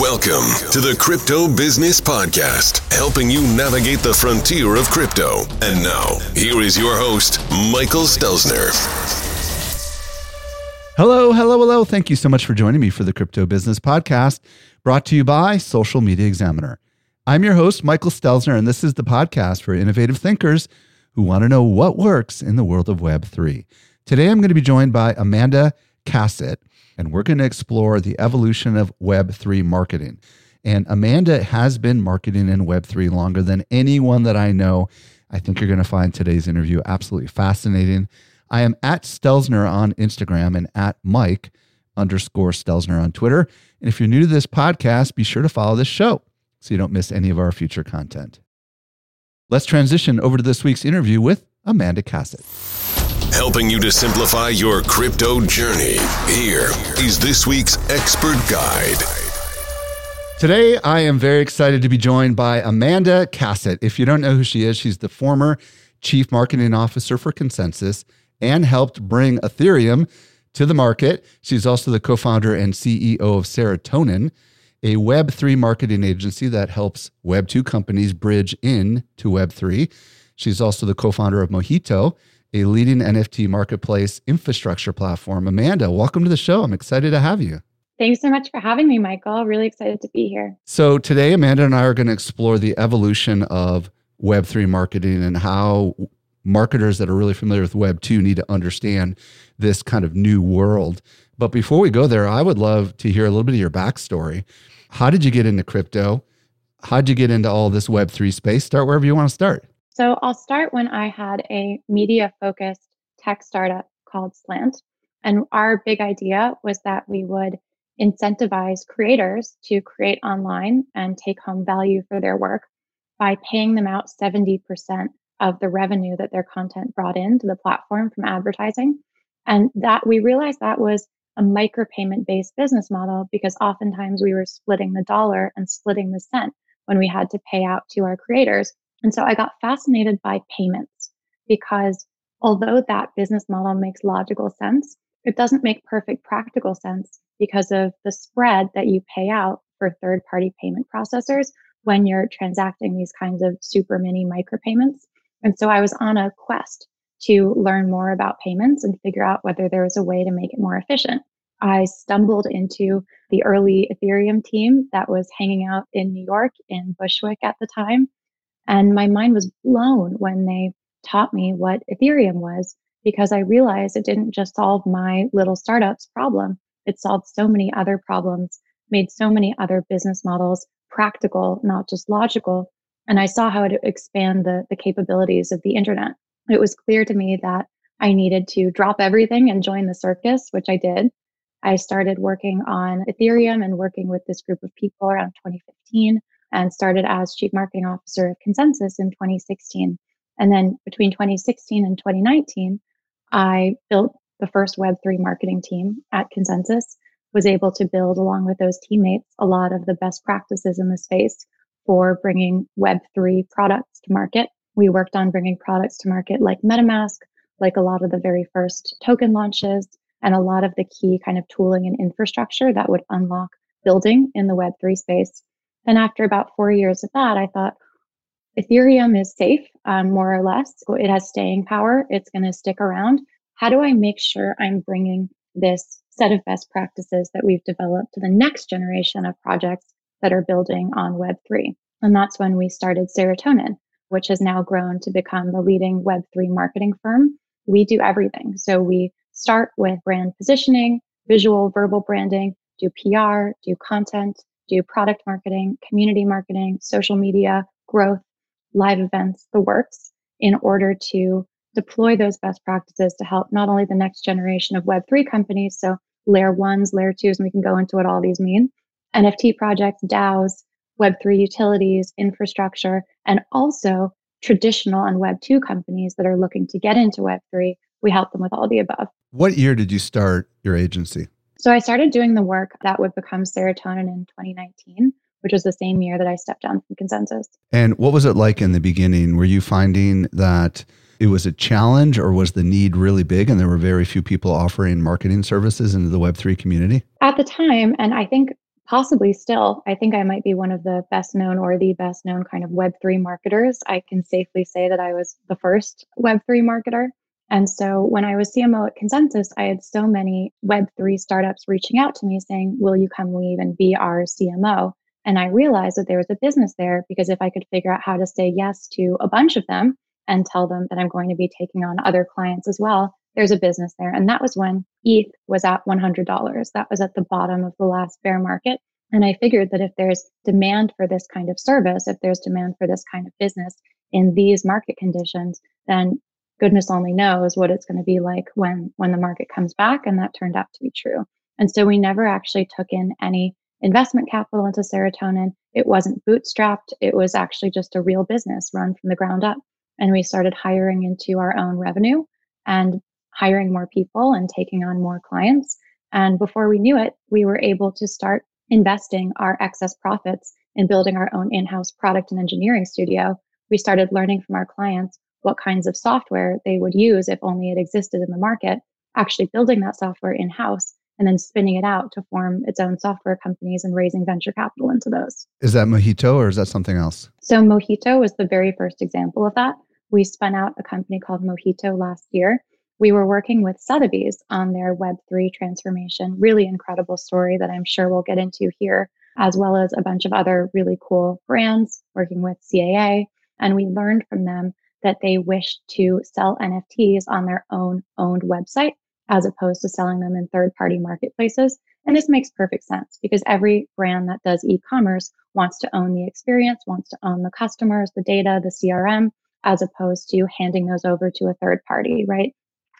Welcome to the Crypto Business Podcast, helping you navigate the frontier of crypto. And now, here is your host, Michael Stelzner. Hello, hello, hello. Thank you so much for joining me for the Crypto Business Podcast, brought to you by Social Media Examiner. I'm your host, Michael Stelzner, and this is the podcast for innovative thinkers who want to know what works in the world of Web3. Today, I'm going to be joined by Amanda Cassatt and we're going to explore the evolution of Web3 marketing. And Amanda has been marketing in Web3 longer than anyone that I know. I think you're going to find today's interview absolutely fascinating. I am at Stelzner on Instagram and at Mike underscore Stelzner on Twitter. And if you're new to this podcast, be sure to follow this show so you don't miss any of our future content. Let's transition over to this week's interview with Amanda Cassatt helping you to simplify your crypto journey. Here is this week's expert guide. Today, I am very excited to be joined by Amanda Cassatt. If you don't know who she is, she's the former chief marketing officer for ConsenSys and helped bring Ethereum to the market. She's also the co founder and CEO of Serotonin, a Web3 marketing agency that helps Web2 companies bridge in to Web3. She's also the co founder of Mojito, a leading NFT marketplace infrastructure platform. Amanda, welcome to the show. I'm excited to have you. Thanks so much for having me, Michael. Really excited to be here. So, today, Amanda and I are going to explore the evolution of Web3 marketing and how marketers that are really familiar with Web2 need to understand this kind of new world. But before we go there, I would love to hear a little bit of your backstory. How did you get into crypto? How did you get into all this Web3 space? Start wherever you want to start. So I'll start when I had a media focused tech startup called Slant. And our big idea was that we would incentivize creators to create online and take home value for their work by paying them out 70% of the revenue that their content brought into the platform from advertising. And that we realized that was a micropayment based business model because oftentimes we were splitting the dollar and splitting the cent when we had to pay out to our creators and so I got fascinated by payments because although that business model makes logical sense, it doesn't make perfect practical sense because of the spread that you pay out for third party payment processors when you're transacting these kinds of super mini micropayments. And so I was on a quest to learn more about payments and figure out whether there was a way to make it more efficient. I stumbled into the early Ethereum team that was hanging out in New York in Bushwick at the time. And my mind was blown when they taught me what Ethereum was because I realized it didn't just solve my little startup's problem. It solved so many other problems, made so many other business models practical, not just logical. And I saw how it expand the, the capabilities of the internet. It was clear to me that I needed to drop everything and join the circus, which I did. I started working on Ethereum and working with this group of people around 2015 and started as chief marketing officer of ConsenSys in 2016. And then between 2016 and 2019, I built the first Web3 marketing team at ConsenSys, was able to build along with those teammates a lot of the best practices in the space for bringing Web3 products to market. We worked on bringing products to market like MetaMask, like a lot of the very first token launches, and a lot of the key kind of tooling and infrastructure that would unlock building in the Web3 space. And after about four years of that, I thought Ethereum is safe, um, more or less. It has staying power. It's going to stick around. How do I make sure I'm bringing this set of best practices that we've developed to the next generation of projects that are building on Web3? And that's when we started Serotonin, which has now grown to become the leading Web3 marketing firm. We do everything. So we start with brand positioning, visual, verbal branding, do PR, do content, do product marketing, community marketing, social media, growth, live events, the works in order to deploy those best practices to help not only the next generation of Web3 companies, so layer ones, layer twos, and we can go into what all these mean. NFT projects, DAOs, Web3 utilities, infrastructure, and also traditional and Web2 companies that are looking to get into Web3. We help them with all the above. What year did you start your agency? So I started doing the work that would become Serotonin in 2019, which was the same year that I stepped down from ConsenSys. And what was it like in the beginning? Were you finding that it was a challenge or was the need really big and there were very few people offering marketing services into the Web3 community? At the time, and I think possibly still, I think I might be one of the best known or the best known kind of Web3 marketers. I can safely say that I was the first Web3 marketer. And so when I was CMO at ConsenSys, I had so many Web3 startups reaching out to me saying, Will you come leave and be our CMO? And I realized that there was a business there because if I could figure out how to say yes to a bunch of them and tell them that I'm going to be taking on other clients as well, there's a business there. And that was when ETH was at $100. That was at the bottom of the last bear market. And I figured that if there's demand for this kind of service, if there's demand for this kind of business in these market conditions, then goodness only knows what it's going to be like when when the market comes back and that turned out to be true. And so we never actually took in any investment capital into serotonin. It wasn't bootstrapped. It was actually just a real business run from the ground up. And we started hiring into our own revenue and hiring more people and taking on more clients. And before we knew it we were able to start investing our excess profits in building our own in-house product and engineering studio. We started learning from our clients what kinds of software they would use if only it existed in the market, actually building that software in house and then spinning it out to form its own software companies and raising venture capital into those. Is that Mojito or is that something else? So, Mojito was the very first example of that. We spun out a company called Mojito last year. We were working with Sotheby's on their Web3 transformation. Really incredible story that I'm sure we'll get into here, as well as a bunch of other really cool brands working with CAA. And we learned from them that they wish to sell NFTs on their own owned website as opposed to selling them in third party marketplaces. And this makes perfect sense because every brand that does e commerce wants to own the experience, wants to own the customers, the data, the CRM, as opposed to handing those over to a third party, right?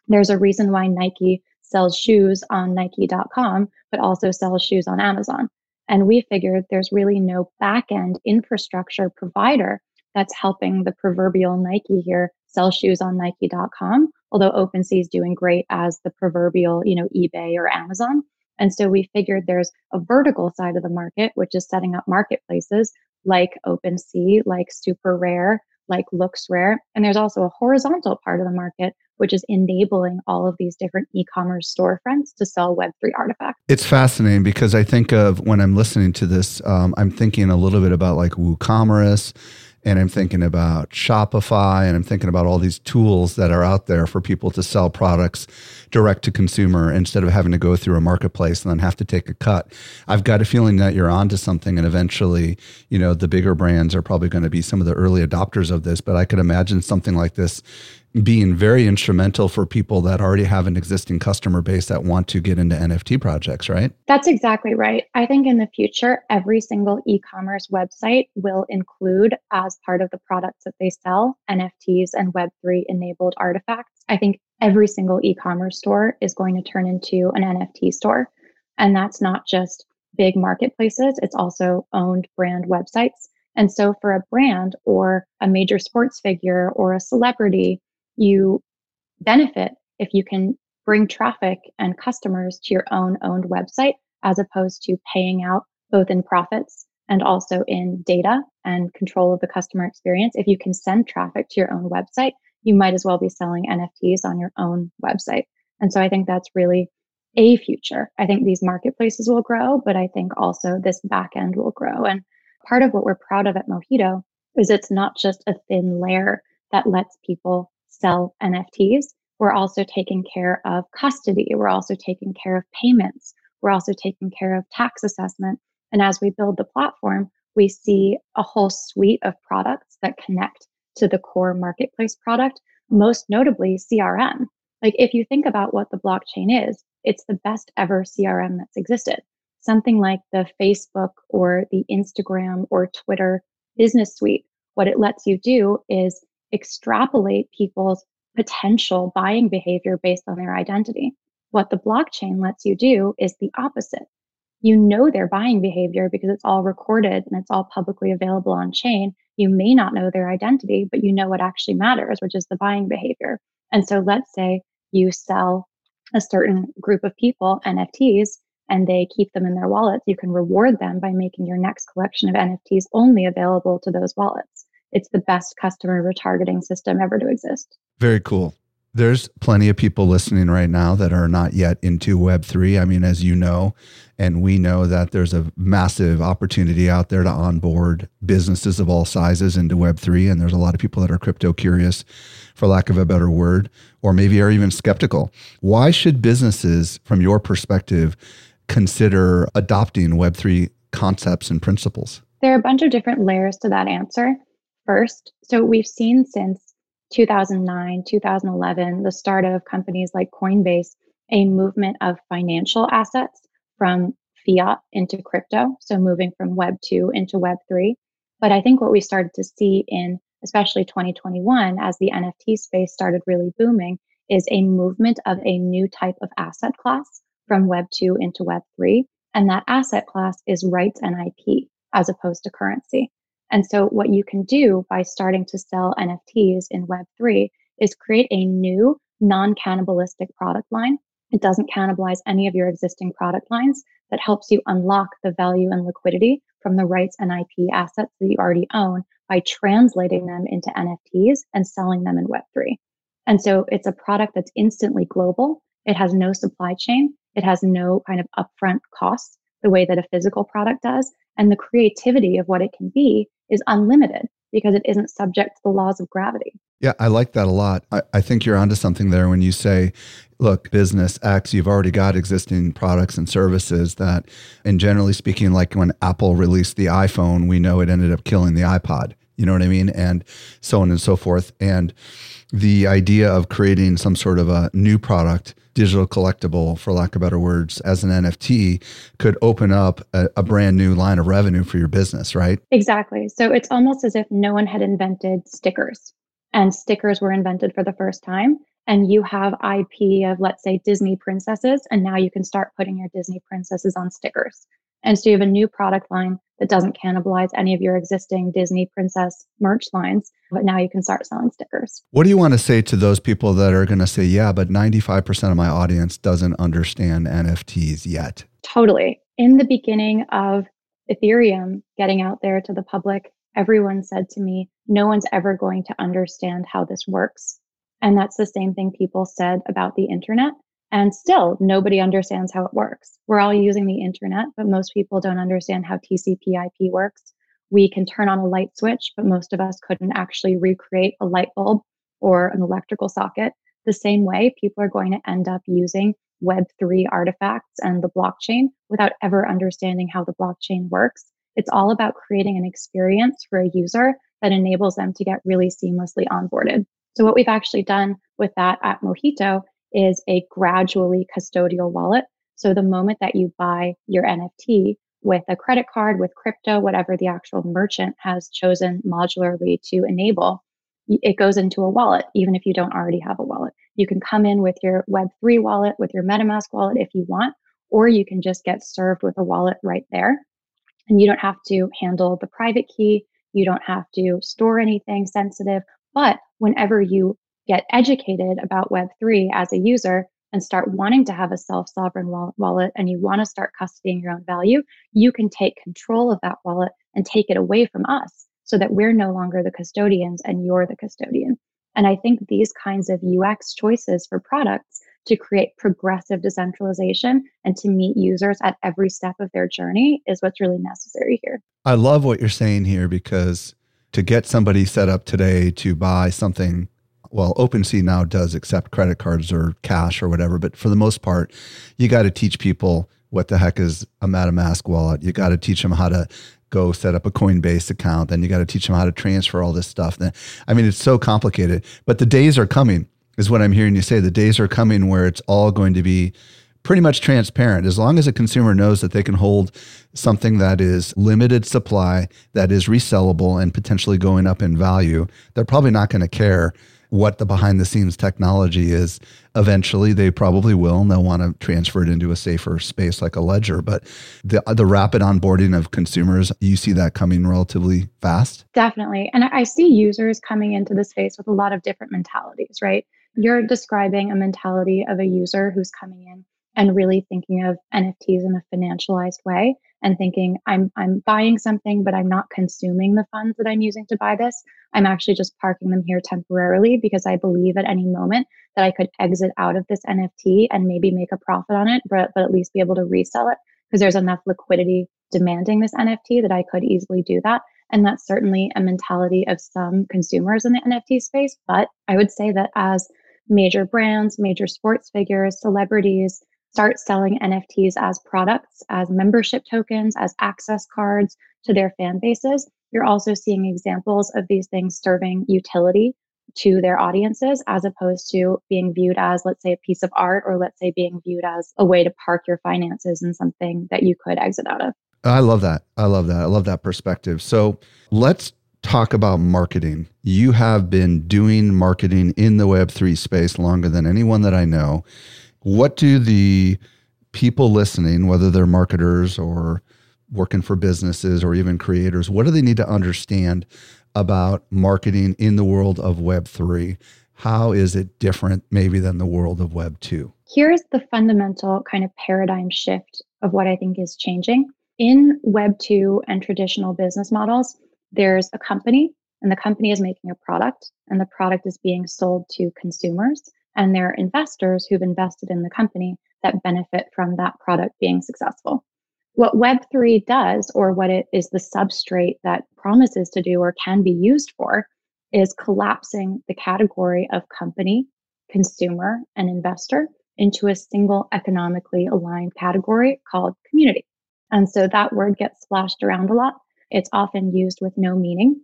There's a reason why Nike sells shoes on Nike.com, but also sells shoes on Amazon. And we figured there's really no back end infrastructure provider that's helping the proverbial Nike here sell shoes on Nike.com, although OpenSea is doing great as the proverbial, you know, eBay or Amazon. And so we figured there's a vertical side of the market, which is setting up marketplaces like OpenSea, like SuperRare, like LooksRare. And there's also a horizontal part of the market, which is enabling all of these different e-commerce storefronts to sell Web3 artifacts. It's fascinating because I think of when I'm listening to this, um, I'm thinking a little bit about like WooCommerce and I'm thinking about Shopify and I'm thinking about all these tools that are out there for people to sell products direct to consumer instead of having to go through a marketplace and then have to take a cut. I've got a feeling that you're onto something and eventually, you know, the bigger brands are probably going to be some of the early adopters of this, but I could imagine something like this being very instrumental for people that already have an existing customer base that want to get into NFT projects, right? That's exactly right. I think in the future, every single e commerce website will include, as part of the products that they sell, NFTs and Web3 enabled artifacts. I think every single e commerce store is going to turn into an NFT store. And that's not just big marketplaces, it's also owned brand websites. And so for a brand or a major sports figure or a celebrity you benefit if you can bring traffic and customers to your own owned website as opposed to paying out both in profits and also in data and control of the customer experience. If you can send traffic to your own website, you might as well be selling NFTs on your own website. And so I think that's really a future. I think these marketplaces will grow, but I think also this back end will grow. And part of what we're proud of at Mojito is it's not just a thin layer that lets people sell NFTs, we're also taking care of custody. We're also taking care of payments. We're also taking care of tax assessment. And as we build the platform, we see a whole suite of products that connect to the core marketplace product, most notably CRM. Like if you think about what the blockchain is, it's the best ever CRM that's existed. Something like the Facebook or the Instagram or Twitter business suite. What it lets you do is extrapolate people's potential buying behavior based on their identity. What the blockchain lets you do is the opposite. You know their buying behavior because it's all recorded and it's all publicly available on chain. You may not know their identity, but you know what actually matters, which is the buying behavior. And so let's say you sell a certain group of people NFTs and they keep them in their wallets. You can reward them by making your next collection of NFTs only available to those wallets. It's the best customer retargeting system ever to exist. Very cool. There's plenty of people listening right now that are not yet into Web3. I mean, as you know, and we know that there's a massive opportunity out there to onboard businesses of all sizes into Web3. And there's a lot of people that are crypto curious, for lack of a better word, or maybe are even skeptical. Why should businesses, from your perspective, consider adopting Web3 concepts and principles? There are a bunch of different layers to that answer. First, so we've seen since 2009, 2011, the start of companies like Coinbase, a movement of financial assets from fiat into crypto. So moving from Web 2 into Web 3. But I think what we started to see in especially 2021, as the NFT space started really booming, is a movement of a new type of asset class from Web 2 into Web 3. And that asset class is rights and IP as opposed to currency. And so, what you can do by starting to sell NFTs in Web3 is create a new non cannibalistic product line. It doesn't cannibalize any of your existing product lines that helps you unlock the value and liquidity from the rights and IP assets that you already own by translating them into NFTs and selling them in Web3. And so, it's a product that's instantly global. It has no supply chain. It has no kind of upfront costs the way that a physical product does. And the creativity of what it can be is unlimited because it isn't subject to the laws of gravity. Yeah, I like that a lot. I, I, think you're onto something there when you say, look, business X, you've already got existing products and services that, and generally speaking, like when Apple released the iPhone, we know it ended up killing the iPod. You know what I mean? And so on and so forth. And the idea of creating some sort of a new product, digital collectible, for lack of better words, as an NFT could open up a, a, brand new line of revenue for your business, right? Exactly. So it's almost as if no one had invented stickers and stickers were invented for the first time. And you have IP of, let's say, Disney princesses, and now you can start putting your Disney princesses on stickers. And so you have a new product line that doesn't cannibalize any of your existing Disney princess merch lines, but now you can start selling stickers. What do you want to say to those people that are going to say, yeah, but 95% of my audience doesn't understand NFTs yet? Totally. In the beginning of Ethereum getting out there to the public, everyone said to me, no one's ever going to understand how this works. And that's the same thing people said about the internet. And still, nobody understands how it works. We're all using the internet, but most people don't understand how TCP IP works. We can turn on a light switch, but most of us couldn't actually recreate a light bulb or an electrical socket. The same way, people are going to end up using Web3 artifacts and the blockchain without ever understanding how the blockchain works. It's all about creating an experience for a user that enables them to get really seamlessly onboarded. So, what we've actually done with that at Mojito is a gradually custodial wallet. So the moment that you buy your NFT with a credit card, with crypto, whatever the actual merchant has chosen modularly to enable, it goes into a wallet, even if you don't already have a wallet. You can come in with your Web3 wallet, with your MetaMask wallet if you want, or you can just get served with a wallet right there. And you don't have to handle the private key. You don't have to store anything sensitive. But whenever you get educated about Web3 as a user and start wanting to have a self sovereign wallet and you want to start custodying your own value, you can take control of that wallet and take it away from us so that we're no longer the custodians and you're the custodian. And I think these kinds of UX choices for products to create progressive decentralization and to meet users at every step of their journey is what's really necessary here. I love what you're saying here because to get somebody set up today to buy something well, OpenSea now does accept credit cards or cash or whatever, but for the most part, you got to teach people what the heck is a MetaMask wallet. You got to teach them how to go set up a Coinbase account. Then you got to teach them how to transfer all this stuff. Then, I mean, it's so complicated, but the days are coming, is what I'm hearing you say. The days are coming where it's all going to be pretty much transparent. As long as a consumer knows that they can hold something that is limited supply, that is resellable and potentially going up in value, they're probably not going to care what the behind the scenes technology is. Eventually, they probably will, and they'll want to transfer it into a safer space like a ledger. But the the rapid onboarding of consumers, you see that coming relatively fast. Definitely, and I see users coming into the space with a lot of different mentalities. Right, you're describing a mentality of a user who's coming in and really thinking of NFTs in a financialized way and thinking I'm I'm buying something but I'm not consuming the funds that I'm using to buy this. I'm actually just parking them here temporarily because I believe at any moment that I could exit out of this NFT and maybe make a profit on it but but at least be able to resell it because there's enough liquidity demanding this NFT that I could easily do that. And that's certainly a mentality of some consumers in the NFT space. But I would say that as major brands, major sports figures, celebrities, start selling NFTs as products, as membership tokens, as access cards to their fan bases. You're also seeing examples of these things serving utility to their audiences as opposed to being viewed as, let's say, a piece of art or let's say being viewed as a way to park your finances in something that you could exit out of. I love that. I love that. I love that perspective. So let's talk about marketing. You have been doing marketing in the Web3 space longer than anyone that I know what do the people listening, whether they're marketers or working for businesses or even creators, what do they need to understand about marketing in the world of Web3? How is it different, maybe, than the world of Web 2? Here's the fundamental kind of paradigm shift of what I think is changing. In Web 2 and traditional business models, there's a company, and the company is making a product, and the product is being sold to consumers and there are investors who've invested in the company that benefit from that product being successful. What Web3 does, or what it is the substrate that promises to do or can be used for, is collapsing the category of company, consumer, and investor into a single economically aligned category called community. And so that word gets splashed around a lot. It's often used with no meaning.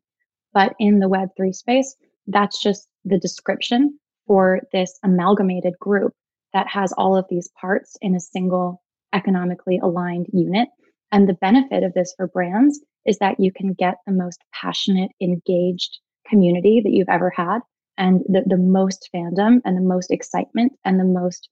But in the Web3 space, that's just the description for this amalgamated group that has all of these parts in a single economically aligned unit. And the benefit of this for brands is that you can get the most passionate, engaged community that you've ever had and the, the most fandom and the most excitement and the most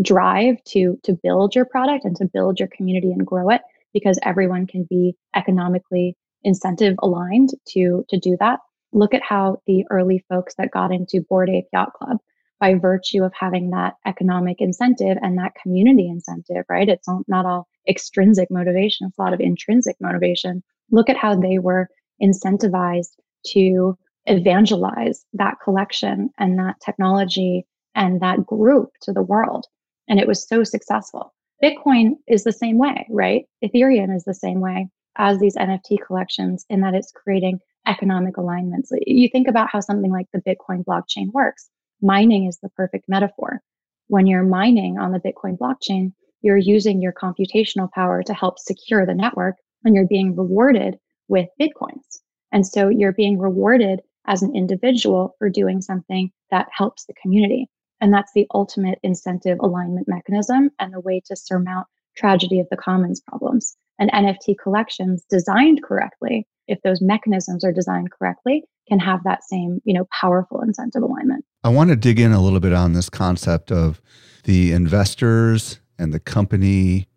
drive to to build your product and to build your community and grow it because everyone can be economically incentive aligned to to do that look at how the early folks that got into Bored Ape Yacht Club, by virtue of having that economic incentive and that community incentive, right? It's not all extrinsic motivation, it's a lot of intrinsic motivation. Look at how they were incentivized to evangelize that collection and that technology and that group to the world. And it was so successful. Bitcoin is the same way, right? Ethereum is the same way as these NFT collections in that it's creating economic alignments. You think about how something like the Bitcoin blockchain works. Mining is the perfect metaphor. When you're mining on the Bitcoin blockchain, you're using your computational power to help secure the network and you're being rewarded with Bitcoins. And so you're being rewarded as an individual for doing something that helps the community. And that's the ultimate incentive alignment mechanism and the way to surmount tragedy of the commons problems. And NFT collections designed correctly if those mechanisms are designed correctly, can have that same, you know, powerful incentive alignment. I want to dig in a little bit on this concept of the investors and the company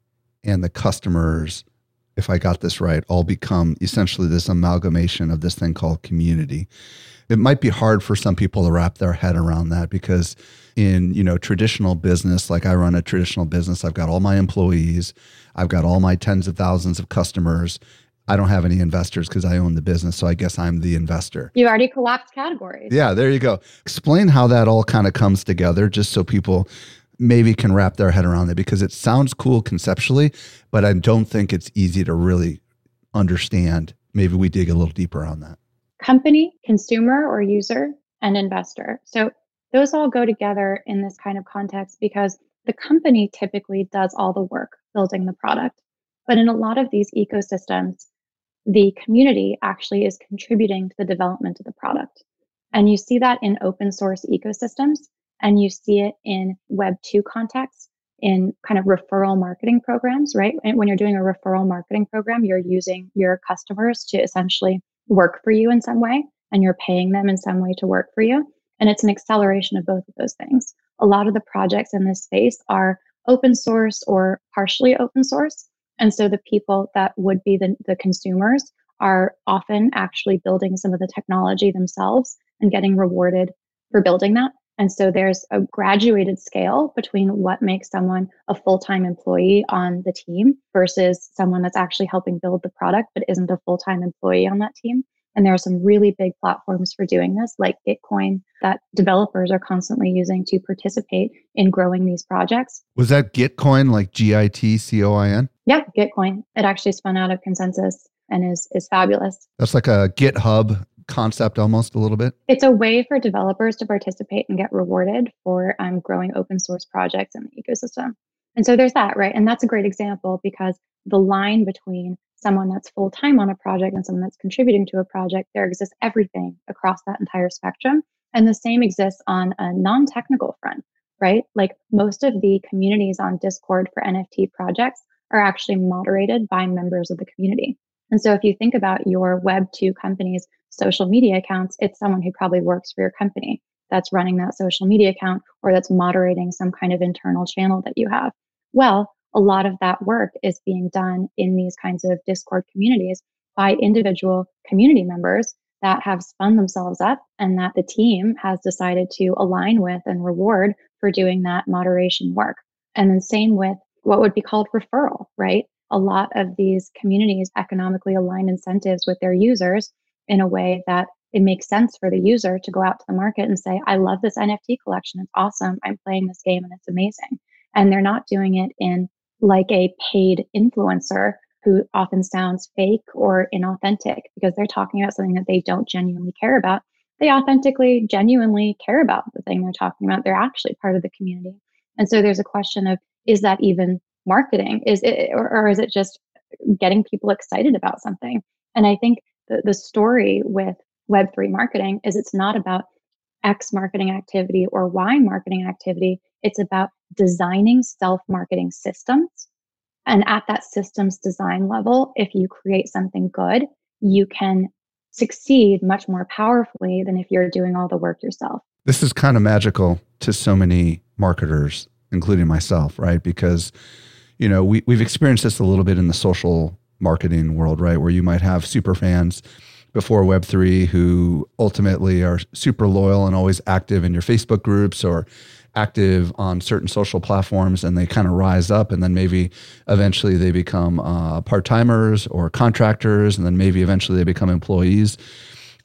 and the customers, if I got this right, all become essentially this amalgamation of this thing called community. It might be hard for some people to wrap their head around that because in, you know, traditional business, like I run a traditional business, I've got all my employees, I've got all my tens of thousands of customers, I don't have any investors because I own the business. So I guess I'm the investor. You've already collapsed categories. Yeah, there you go. Explain how that all kind of comes together just so people maybe can wrap their head around it because it sounds cool conceptually, but I don't think it's easy to really understand. Maybe we dig a little deeper on that. Company, consumer or user, and investor. So those all go together in this kind of context because the company typically does all the work building the product. But in a lot of these ecosystems, the community actually is contributing to the development of the product. And you see that in open source ecosystems, and you see it in Web 2 contexts, in kind of referral marketing programs, right? And when you're doing a referral marketing program, you're using your customers to essentially work for you in some way, and you're paying them in some way to work for you. And it's an acceleration of both of those things. A lot of the projects in this space are open source or partially open source. And so the people that would be the, the consumers are often actually building some of the technology themselves and getting rewarded for building that. And so there's a graduated scale between what makes someone a full time employee on the team versus someone that's actually helping build the product but isn't a full time employee on that team. And there are some really big platforms for doing this, like Gitcoin, that developers are constantly using to participate in growing these projects. Was that Gitcoin, like G I T C O I N? Yeah, Gitcoin. It actually spun out of ConsenSys and is is fabulous. That's like a GitHub concept almost a little bit? It's a way for developers to participate and get rewarded for um, growing open source projects in the ecosystem. And so there's that, right? And that's a great example because the line between someone that's full time on a project and someone that's contributing to a project, there exists everything across that entire spectrum. And the same exists on a non technical front, right? Like most of the communities on Discord for NFT projects are actually moderated by members of the community. And so if you think about your Web2 company's social media accounts, it's someone who probably works for your company that's running that social media account or that's moderating some kind of internal channel that you have. Well, a lot of that work is being done in these kinds of Discord communities by individual community members that have spun themselves up and that the team has decided to align with and reward for doing that moderation work. And then same with what would be called referral, right? A lot of these communities economically align incentives with their users in a way that it makes sense for the user to go out to the market and say, I love this NFT collection. It's awesome. I'm playing this game and it's amazing. And they're not doing it in like a paid influencer who often sounds fake or inauthentic because they're talking about something that they don't genuinely care about. They authentically, genuinely care about the thing they're talking about. They're actually part of the community. And so there's a question of is that even marketing? Is it or, or is it just getting people excited about something? And I think the, the story with Web3 marketing is it's not about X marketing activity or Y marketing activity. It's about designing self marketing systems. And at that systems design level, if you create something good, you can succeed much more powerfully than if you're doing all the work yourself. This is kind of magical to so many marketers, including myself, right? Because, you know, we, we've experienced this a little bit in the social marketing world, right? Where you might have super fans before Web3 who ultimately are super loyal and always active in your Facebook groups or active on certain social platforms and they kind of rise up and then maybe eventually they become uh, part-timers or contractors and then maybe eventually they become employees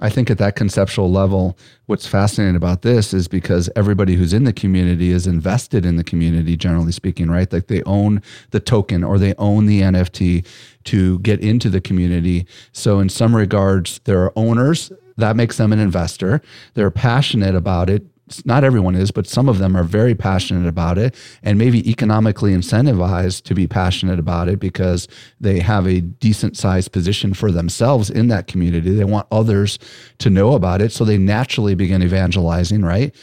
I think at that conceptual level, what's fascinating about this is because everybody who's in the community is invested in the community, generally speaking, right? Like they own the token or they own the NFT to get into the community. So, in some regards, there are owners that makes them an investor. They're passionate about it not everyone is, but some of them are very passionate about it and maybe economically incentivized to be passionate about it because they have a decent sized position for themselves in that community. They want others to know about it. So they naturally begin evangelizing, right?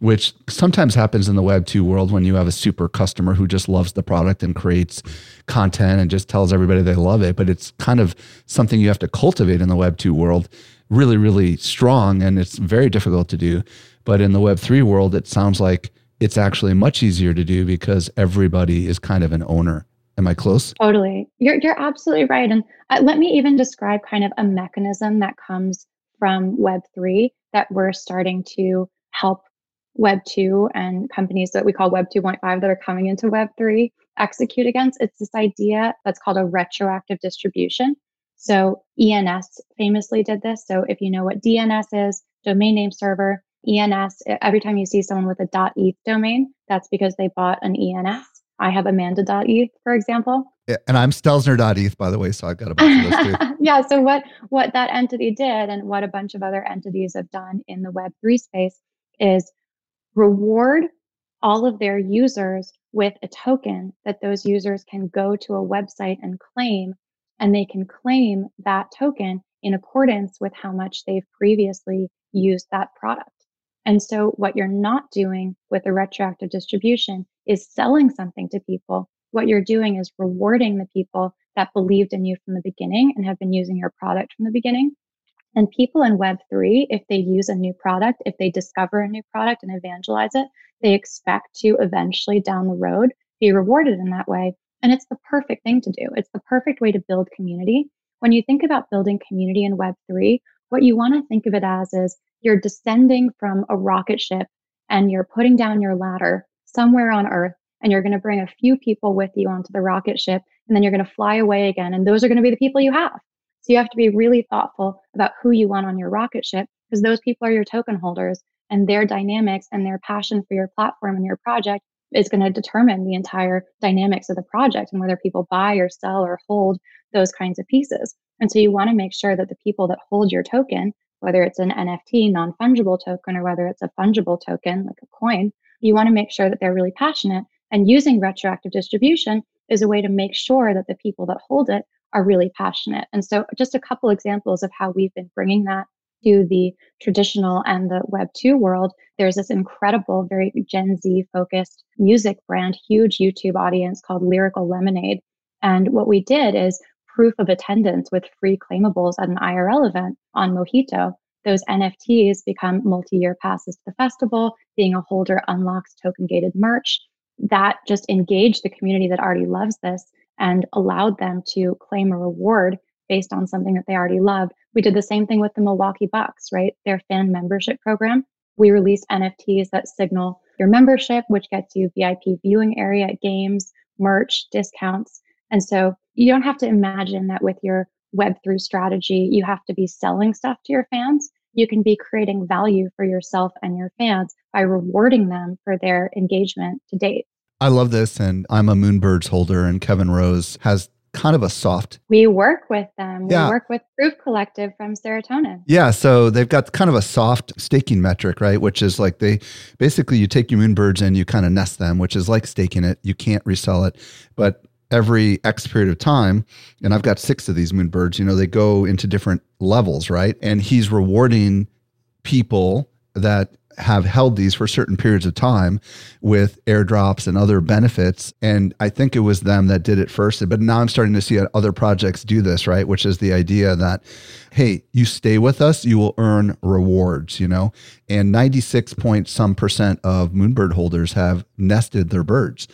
Which sometimes happens in the Web 2 world when you have a super customer who just loves the product and creates content and just tells everybody they love it. But it's kind of something you have to cultivate in the Web 2 world really, really strong. And it's very difficult to do. But in the Web3 world, it sounds like it's actually much easier to do because everybody is kind of an owner. Am I close? Totally. You're, you're absolutely right. And uh, let me even describe kind of a mechanism that comes from Web3 that we're starting to help Web 2 and companies that we call Web 2.5 that are coming into Web 3 execute against. It's this idea that's called a retroactive distribution. So ENS famously did this. So if you know what DNS is, domain name server, ENS, every time you see someone with a .eth domain, that's because they bought an ENS. I have Amanda.eth, for example. Yeah, and I'm Stelzner.eth, by the way, so I've got a bunch of those too. yeah, so what, what that entity did and what a bunch of other entities have done in the Web3 space is reward all of their users with a token that those users can go to a website and claim, and they can claim that token in accordance with how much they've previously used that product. And so, what you're not doing with a retroactive distribution is selling something to people. What you're doing is rewarding the people that believed in you from the beginning and have been using your product from the beginning. And people in Web3, if they use a new product, if they discover a new product and evangelize it, they expect to eventually down the road be rewarded in that way. And it's the perfect thing to do. It's the perfect way to build community. When you think about building community in Web3, what you want to think of it as is you're descending from a rocket ship and you're putting down your ladder somewhere on Earth, and you're going to bring a few people with you onto the rocket ship, and then you're going to fly away again. And those are going to be the people you have. So you have to be really thoughtful about who you want on your rocket ship because those people are your token holders and their dynamics and their passion for your platform and your project is going to determine the entire dynamics of the project and whether people buy or sell or hold those kinds of pieces. And so you want to make sure that the people that hold your token, whether it's an NFT, non fungible token, or whether it's a fungible token like a coin, you want to make sure that they're really passionate. And using retroactive distribution is a way to make sure that the people that hold it are really passionate. And so, just a couple examples of how we've been bringing that to the traditional and the Web 2 world, there's this incredible, very Gen Z focused music brand, huge YouTube audience called Lyrical Lemonade. And what we did is proof of attendance with free claimables at an IRL event on Mojito. Those NFTs become multi year passes to the festival. Being a holder unlocks token gated merch. That just engaged the community that already loves this and allowed them to claim a reward based on something that they already loved. We did the same thing with the Milwaukee Bucks, right? Their fan membership program. We released NFTs that signal your membership, which gets you VIP viewing area at games, merch, discounts. And so you don't have to imagine that with your Web3 strategy, you have to be selling stuff to your fans. You can be creating value for yourself and your fans by rewarding them for their engagement to date. I love this. And I'm a Moonbirds holder, and Kevin Rose has kind of a soft. We work with them. Yeah. We work with Proof Collective from Serotonin. Yeah. So they've got kind of a soft staking metric, right? Which is like they basically you take your moonbirds and you kind of nest them, which is like staking it. You can't resell it. But every X period of time, and I've got six of these moonbirds, you know, they go into different levels, right? And he's rewarding people that have held these for certain periods of time with airdrops and other benefits. And I think it was them that did it first. But now I'm starting to see other projects do this, right? Which is the idea that, hey, you stay with us, you will earn rewards, you know? And 96 point some percent of Moonbird holders have nested their birds.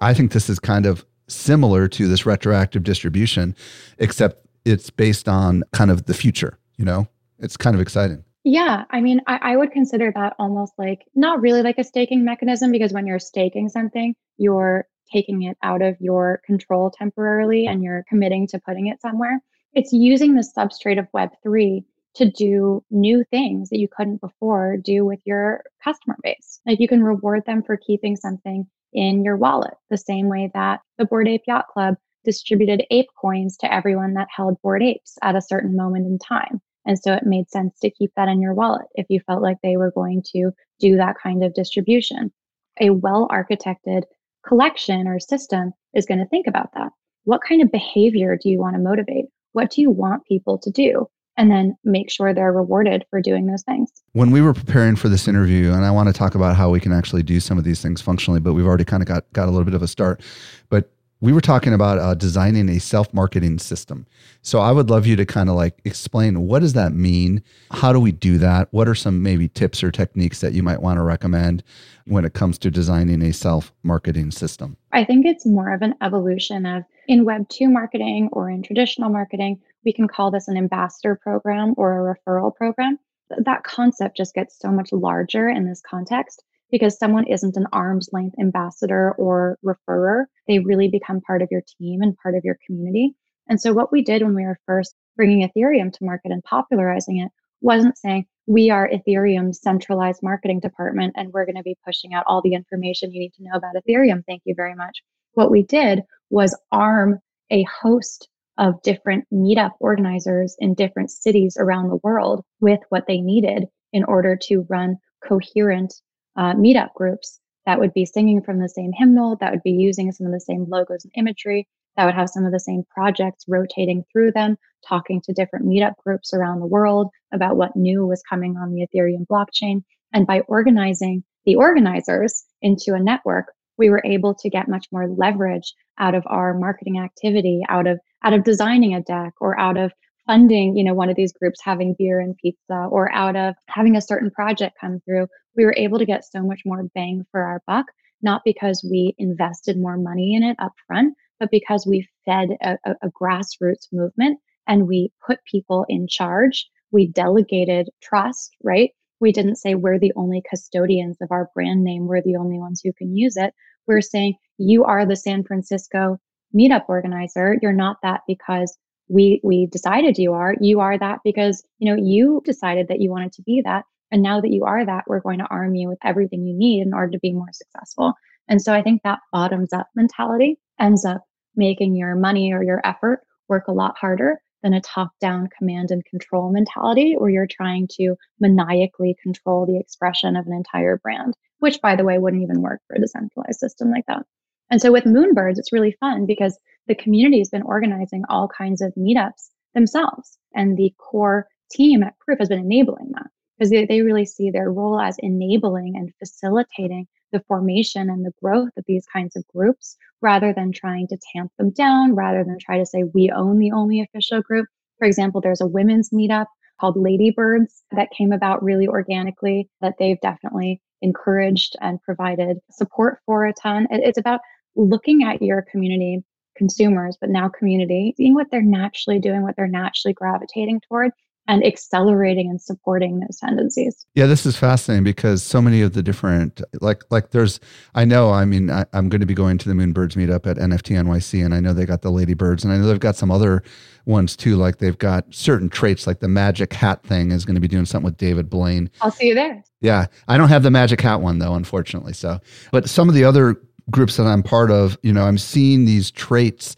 I think this is kind of similar to this retroactive distribution, except it's based on kind of the future, you know? It's kind of exciting. Yeah, I mean, I, I, would consider that almost like not really like a staking mechanism because when you're staking something, you're taking it out of your control temporarily and you're committing to putting it somewhere. It's using the substrate of Web3 to do new things that you couldn't before do with your customer base. Like you can reward them for keeping something in your wallet, the same way that the Bored Ape Yacht Club distributed ape coins to everyone that held Bored Apes at a certain moment in time. And so it made sense to keep that in your wallet if you felt like they were going to do that kind of distribution. A well architected collection or system is going to think about that. What kind of behavior do you want to motivate? What do you want people to do? And then make sure they're rewarded for doing those things. When we were preparing for this interview, and I want to talk about how we can actually do some of these things functionally, but we've already kind of got, got a little bit of a start. But we were talking about uh, designing a self-marketing system so i would love you to kind of like explain what does that mean how do we do that what are some maybe tips or techniques that you might want to recommend when it comes to designing a self-marketing system i think it's more of an evolution of in web 2 marketing or in traditional marketing we can call this an ambassador program or a referral program that concept just gets so much larger in this context because someone isn't an arm's length ambassador or referrer. They really become part of your team and part of your community. And so, what we did when we were first bringing Ethereum to market and popularizing it wasn't saying, we are Ethereum's centralized marketing department and we're going to be pushing out all the information you need to know about Ethereum. Thank you very much. What we did was arm a host of different meetup organizers in different cities around the world with what they needed in order to run coherent uh, meetup groups that would be singing from the same hymnal, that would be using some of the same logos and imagery, that would have some of the same projects rotating through them, talking to different meetup groups around the world about what new was coming on the Ethereum blockchain. And by organizing the organizers into a network, we were able to get much more leverage out of our marketing activity, out of out of designing a deck or out of funding, you know, one of these groups having beer and pizza or out of having a certain project come through, we were able to get so much more bang for our buck, not because we invested more money in it up front, but because we fed a, a, a grassroots movement and we put people in charge. We delegated trust, right? We didn't say we're the only custodians of our brand name, we're the only ones who can use it. We're saying you are the San Francisco meetup organizer. You're not that because we we decided you are. You are that because, you know, you decided that you wanted to be that. And now that you are that, we're going to arm you with everything you need in order to be more successful. And so I think that bottoms up mentality ends up making your money or your effort work a lot harder than a top down command and control mentality where you're trying to maniacally control the expression of an entire brand, which, by the way, wouldn't even work for a decentralized system like that. And so with Moonbirds, it's really fun because the community has been organizing all kinds of meetups themselves. And the core team at Proof has been enabling that because they, they really see their role as enabling and facilitating the formation and the growth of these kinds of groups rather than trying to tamp them down, rather than try to say we own the only official group. For example, there's a women's meetup called Ladybirds that came about really organically that they've definitely encouraged and provided support for a ton. It's about looking at your community consumers, but now community, seeing what they're naturally doing, what they're naturally gravitating toward, and accelerating and supporting those tendencies. Yeah, this is fascinating because so many of the different like like there's I know I mean I, am going to be going to the Moonbirds meetup at NFT NYC and I know they got the Ladybirds and I know they've got some other ones too like they've got certain traits like the magic hat thing is going to be doing something with David Blaine. I'll see you there. Yeah, I don't have the magic hat one though unfortunately. So, but some of the other groups that I'm part of, you know, I'm seeing these traits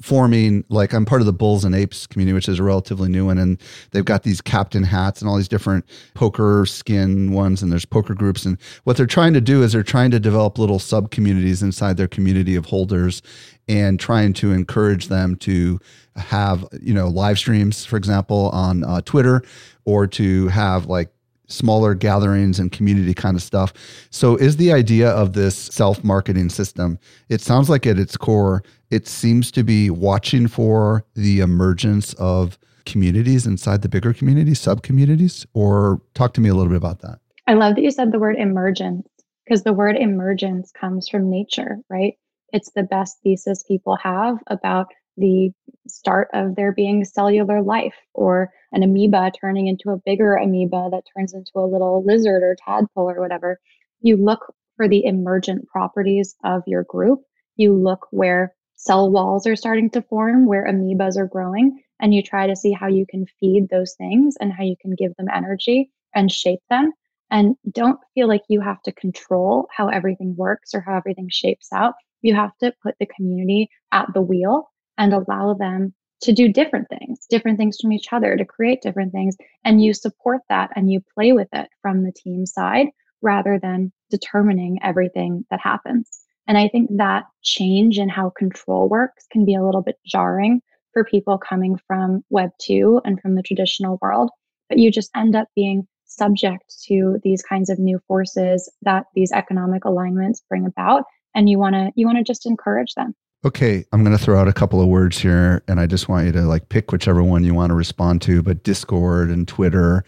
forming like I'm part of the Bulls and Apes community, which is a relatively new one, and they've got these captain hats and all these different poker skin ones, and there's poker groups. And what they're trying to do is they're trying to develop little sub communities inside their community of holders, and trying to encourage them to have you know live streams, for example, on uh, Twitter, or to have like smaller gatherings and community kind of stuff. So, is the idea of this self marketing system? It sounds like at its core, it seems to be watching for the emergence of communities inside the bigger communities, sub communities, or talk to me a little bit about that. I love that you said the word emergence because the word emergence comes from nature, right? It's the best thesis people have about the start of there being cellular life or an amoeba turning into a bigger amoeba that turns into a little lizard or tadpole or whatever. You look for the emergent properties of your group. You look where cell walls are starting to form, where amoebas are growing, and you try to see how you can feed those things and how you can give them energy and shape them. And don't feel like you have to control how everything works or how everything shapes out. You have to put the community at the wheel and allow them to do different things, different things from each other, to create different things. And you support that and you play with it from the team side rather than determining everything that happens. And I think that change in how control works can be a little bit jarring for people coming from Web 2 and from the traditional world. But you just end up being subject to these kinds of new forces that these economic alignments bring about. And you want to you want to just encourage them. Okay, I'm going to throw out a couple of words here, and I just want you to like pick whichever one you want to respond to. But Discord and Twitter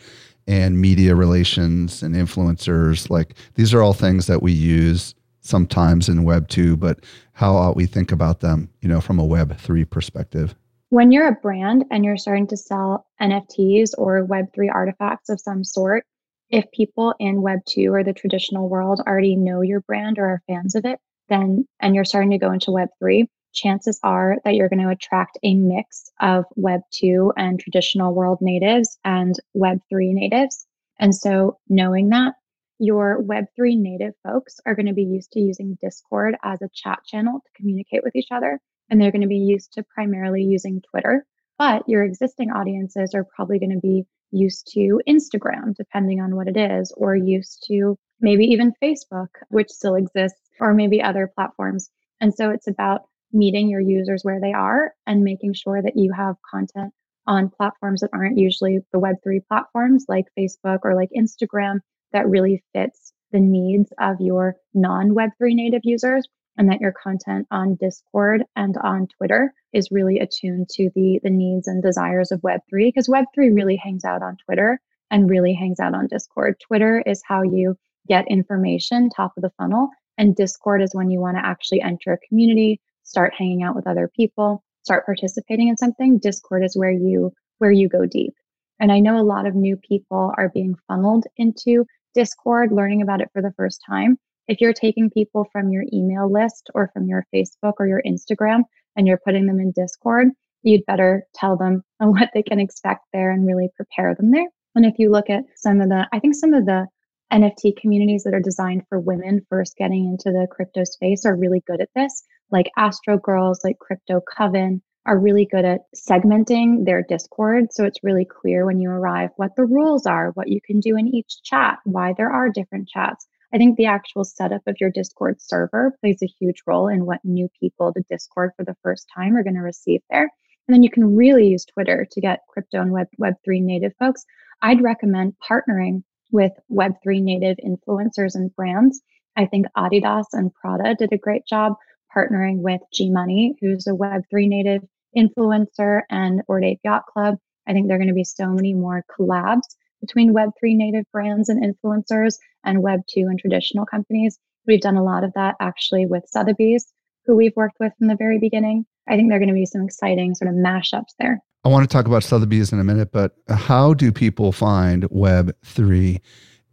and media relations and influencers, like these are all things that we use sometimes in Web 2, but how ought we think about them, you know, from a Web 3 perspective? When you're a brand and you're starting to sell NFTs or Web3 artifacts of some sort, if people in Web 2 or the traditional world already know your brand or are fans of it, then and you're starting to go into web 3 chances are that you're going to attract a mix of web 2 and traditional world natives and web 3 natives. And so knowing that your web 3 native folks are going to be used to using discord as a chat channel to communicate with each other and they're going to be used to primarily using twitter. But your existing audiences are probably going to be used to Instagram, depending on what it is, or used to maybe even Facebook, which still exists or maybe other platforms. And so it's about meeting your users where they are and making sure that you have content on platforms that aren't usually the Web3 platforms like Facebook or like Instagram that really fits the needs of your non Web3 native users and that your content on Discord and on Twitter is really attuned to the the needs and desires of Web3 because Web3 really hangs out on Twitter and really hangs out on Discord. Twitter is how you get information top of the funnel and Discord is when you want to actually enter a community, start hanging out with other people, start participating in something. Discord is where you where you go deep. And I know a lot of new people are being funneled into Discord, learning about it for the first time. If you're taking people from your email list or from your Facebook or your Instagram and you're putting them in Discord, you'd better tell them what they can expect there and really prepare them there. And if you look at some of the, I think some of the NFT communities that are designed for women first getting into the crypto space are really good at this, like Astro Girls, like Crypto Coven, are really good at segmenting their Discord. So it's really clear when you arrive what the rules are, what you can do in each chat, why there are different chats. I think the actual setup of your Discord server plays a huge role in what new people to Discord for the first time are going to receive there. And then you can really use Twitter to get crypto and Web, Web3 native folks. I'd recommend partnering with Web3 native influencers and brands. I think Adidas and Prada did a great job partnering with G Money, who's a Web3 native influencer, and Bored Ape Yacht Club. I think there are going to be so many more collabs between Web3 native brands and influencers and Web2 and traditional companies. We've done a lot of that actually with Sotheby's, who we've worked with from the very beginning. I think there are going to be some exciting sort of mashups there. I want to talk about Sotheby's in a minute, but how do people find Web3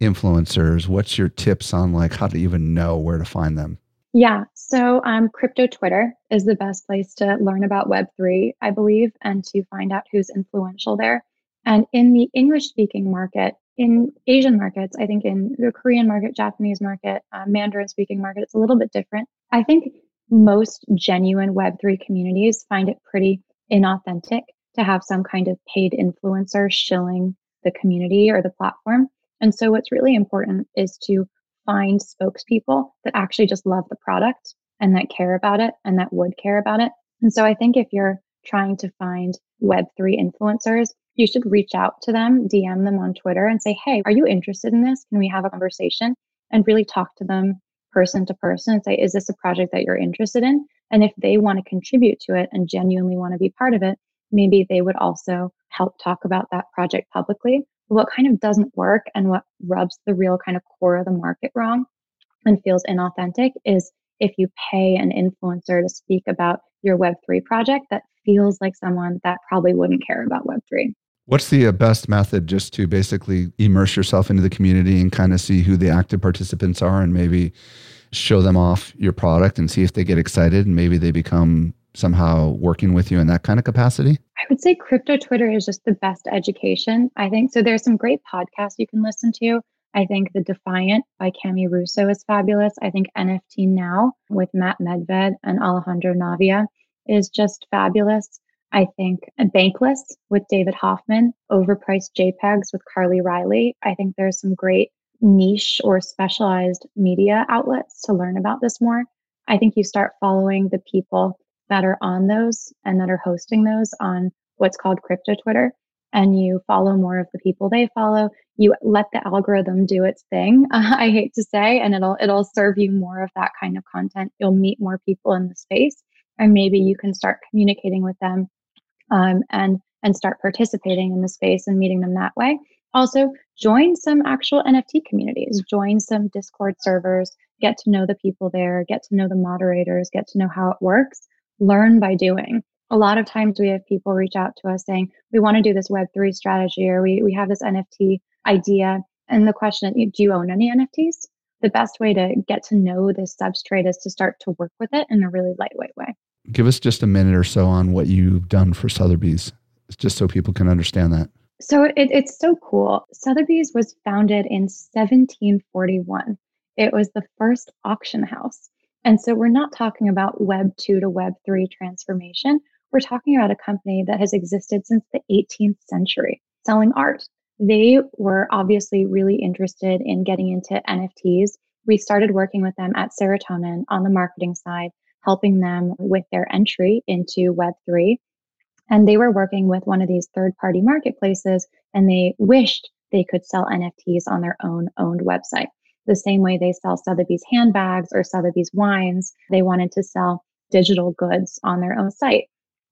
influencers? What's your tips on like how to even know where to find them? Yeah. So, um, crypto Twitter is the best place to learn about Web3, I believe, and to find out who's influential there. And in the English speaking market, in Asian markets, I think in the Korean market, Japanese market, uh, Mandarin speaking market, it's a little bit different. I think most genuine Web3 communities find it pretty inauthentic to have some kind of paid influencer shilling the community or the platform. And so, what's really important is to find spokespeople that actually just love the product and that care about it and that would care about it. And so I think if you're trying to find Web3 influencers, you should reach out to them, DM them on Twitter and say, Hey, are you interested in this? Can we have a conversation? And really talk to them person to person and say, Is this a project that you're interested in? And if they want to contribute to it and genuinely want to be part of it, maybe they would also help talk about that project publicly what kind of doesn't work and what rubs the real kind of core of the market wrong and feels inauthentic is if you pay an influencer to speak about your Web3 project that feels like someone that probably wouldn't care about Web3. What's the uh, best method just to basically immerse yourself into the community and kind of see who the active participants are and maybe show them off your product and see if they get excited and maybe they become somehow working with you in that kind of capacity? I would say crypto Twitter is just the best education. I think so. There's some great podcasts you can listen to. I think The Defiant by Cami Russo is fabulous. I think NFT Now with Matt Medved and Alejandro Navia is just fabulous. I think Bankless with David Hoffman, Overpriced JPEGs with Carly Reilly. I think there's some great niche or specialized media outlets to learn about this more. I think you start following the people that are on those and that are hosting those on what's called crypto Twitter and you follow more of the people they follow you let the algorithm do its thing uh, i hate to say and it'll it'll serve you more of that kind of content. You'll meet more people in the space and maybe you can start communicating with them um, and and start participating in the space and meeting them that way. Also join some actual nft communities join some discord servers get to know the people there get to know the moderators get to know how it works learn by doing. A lot of times we have people reach out to us saying, we want to do this Web3 strategy or we, we have this NFT idea. And the question is, do you own any NFTs? The best way to get to know this substrate is to start to work with it in a really lightweight way. Give us just a minute or so on what you've done for Sotheby's, just so people can understand that. So it, it's so cool. Sotheby's was founded in 1741. It was the first auction house. And so we're not talking about Web 2 to Web 3 transformation. We're talking about a company that has existed since the 18th century selling art. They were obviously really interested in getting into NFTs. We started working with them at Serotonin on the marketing side, helping them with their entry into Web3. And they were working with one of these third party marketplaces and they wished they could sell NFTs on their own owned website. The same way they sell Sotheby's handbags or Sotheby's wines. They wanted to sell digital goods on their own site.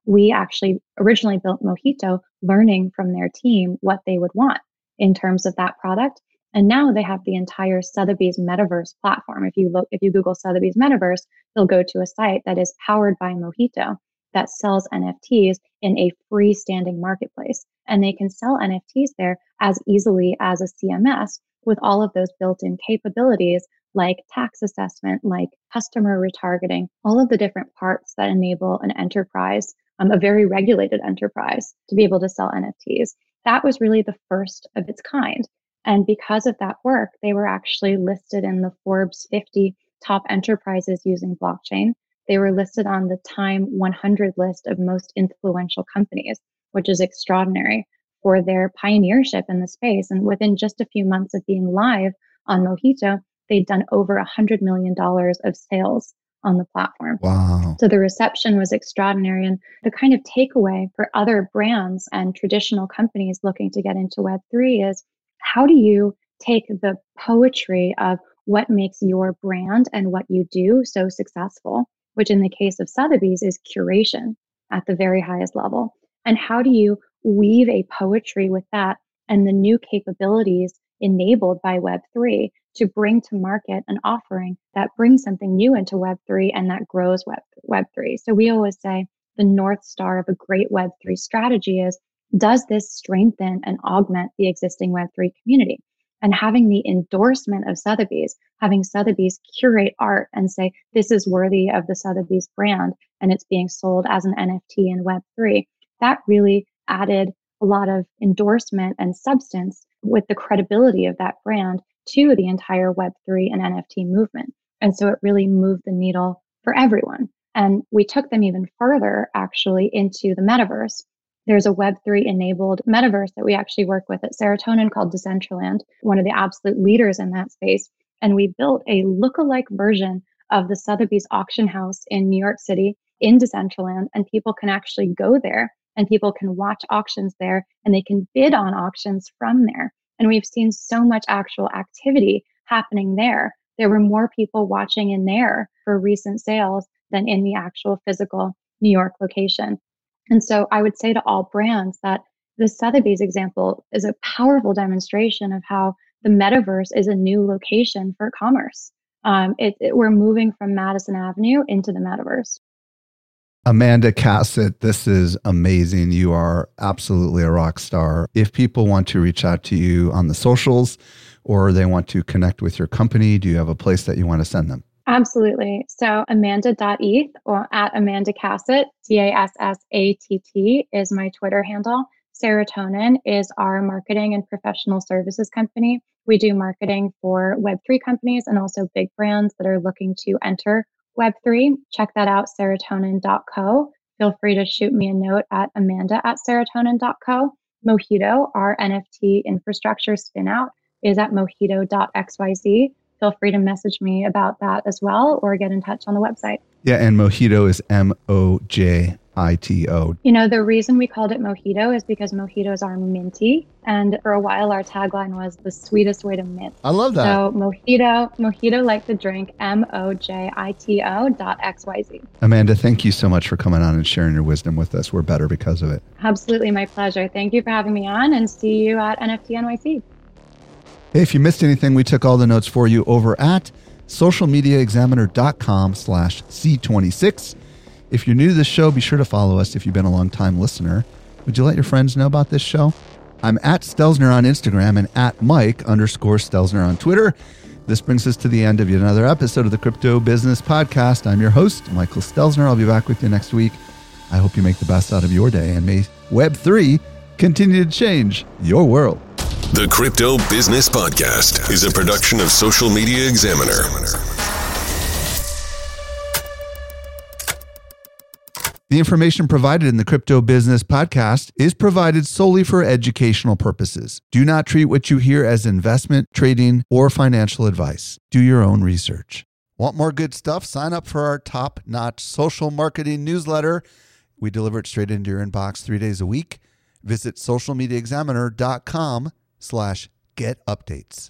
We actually originally built Mojito learning from their team what they would want in terms of that product. And now they have the entire Sotheby's metaverse platform. If you look, if you Google Sotheby's metaverse, you'll go to a site that is powered by Mojito that sells NFTs in a freestanding marketplace. And they can sell NFTs there as easily as a CMS with all of those built in capabilities like tax assessment, like customer retargeting, all of the different parts that enable an enterprise, um, a very regulated enterprise, to be able to sell NFTs. That was really the first of its kind. And because of that work, they were actually listed in the Forbes 50 top enterprises using blockchain. They were listed on the Time 100 list of most influential companies, which is extraordinary for their pioneership in the space. And within just a few months of being live on Mojito, they'd done over $100 million of sales on the platform. Wow. So the reception was extraordinary. And the kind of takeaway for other brands and traditional companies looking to get into Web3 is how do you take the poetry of what makes your brand and what you do so successful, which in the case of Sotheby's is curation at the very highest level? And how do you weave a poetry with that and the new capabilities enabled by Web3 to bring to market an offering that brings something new into Web3 and that grows Web, Web3. So we always say the North Star of a great Web3 strategy is does this strengthen and augment the existing Web3 community? And having the endorsement of Sotheby's, having Sotheby's curate art and say, this is worthy of the Sotheby's brand and it's being sold as an NFT in Web3, that really added a lot of endorsement and substance with the credibility of that brand to the entire Web3 and NFT movement. And so it really moved the needle for everyone. And we took them even further, actually, into the metaverse. There's a Web3 enabled metaverse that we actually work with at Serotonin called Decentraland, one of the absolute leaders in that space. And we built a look-alike version of the Sotheby's auction house in New York City in Decentraland. And people can actually go there and people can watch auctions there and they can bid on auctions from there. And we've seen so much actual activity happening there. There were more people watching in there for recent sales than in the actual physical New York location. And so I would say to all brands that the Sotheby's example is a powerful demonstration of how the metaverse is a new location for commerce. Um, it, it, we're moving from Madison Avenue into the metaverse. Amanda Cassatt, this is amazing. You are absolutely a rock star. If people want to reach out to you on the socials or they want to connect with your company, do you have a place that you want to send them? Absolutely. So amanda.eth or at Amanda Cassatt, C A S S A T T is my Twitter handle. Serotonin is our marketing and professional services company. We do marketing for Web3 companies and also big brands that are looking to enter Web3. Check that out, serotonin.co. Feel free to shoot me a note at amanda at serotonin.co. Mojito, our NFT infrastructure spinout, is at mojito.xyz. Feel free to message me about that as well or get in touch on the website. Yeah, and Mojito is M O J ITO. You know, the reason we called it mojito is because mojitos are minty. And for a while, our tagline was the sweetest way to mint. I love that. So mojito, mojito like the drink, M O J I T O dot X Y Z. Amanda, thank you so much for coming on and sharing your wisdom with us. We're better because of it. Absolutely, my pleasure. Thank you for having me on and see you at NFT NYC. Hey, if you missed anything, we took all the notes for you over at socialmediaexaminer.com slash C26. If you're new to this show, be sure to follow us if you've been a long time listener. Would you let your friends know about this show? I'm at Stelzner on Instagram and at Mike underscore Stelzner on Twitter. This brings us to the end of yet another episode of the Crypto Business Podcast. I'm your host, Michael Stelzner. I'll be back with you next week. I hope you make the best out of your day and may Web3 continue to change your world. The Crypto Business Podcast is a production of Social Media Examiner. The information provided in the Crypto Business Podcast is provided solely for educational purposes. Do not treat what you hear as investment, trading, or financial advice. Do your own research. Want more good stuff? Sign up for our top notch social marketing newsletter. We deliver it straight into your inbox three days a week. Visit socialmediaexaminer.com slash get updates.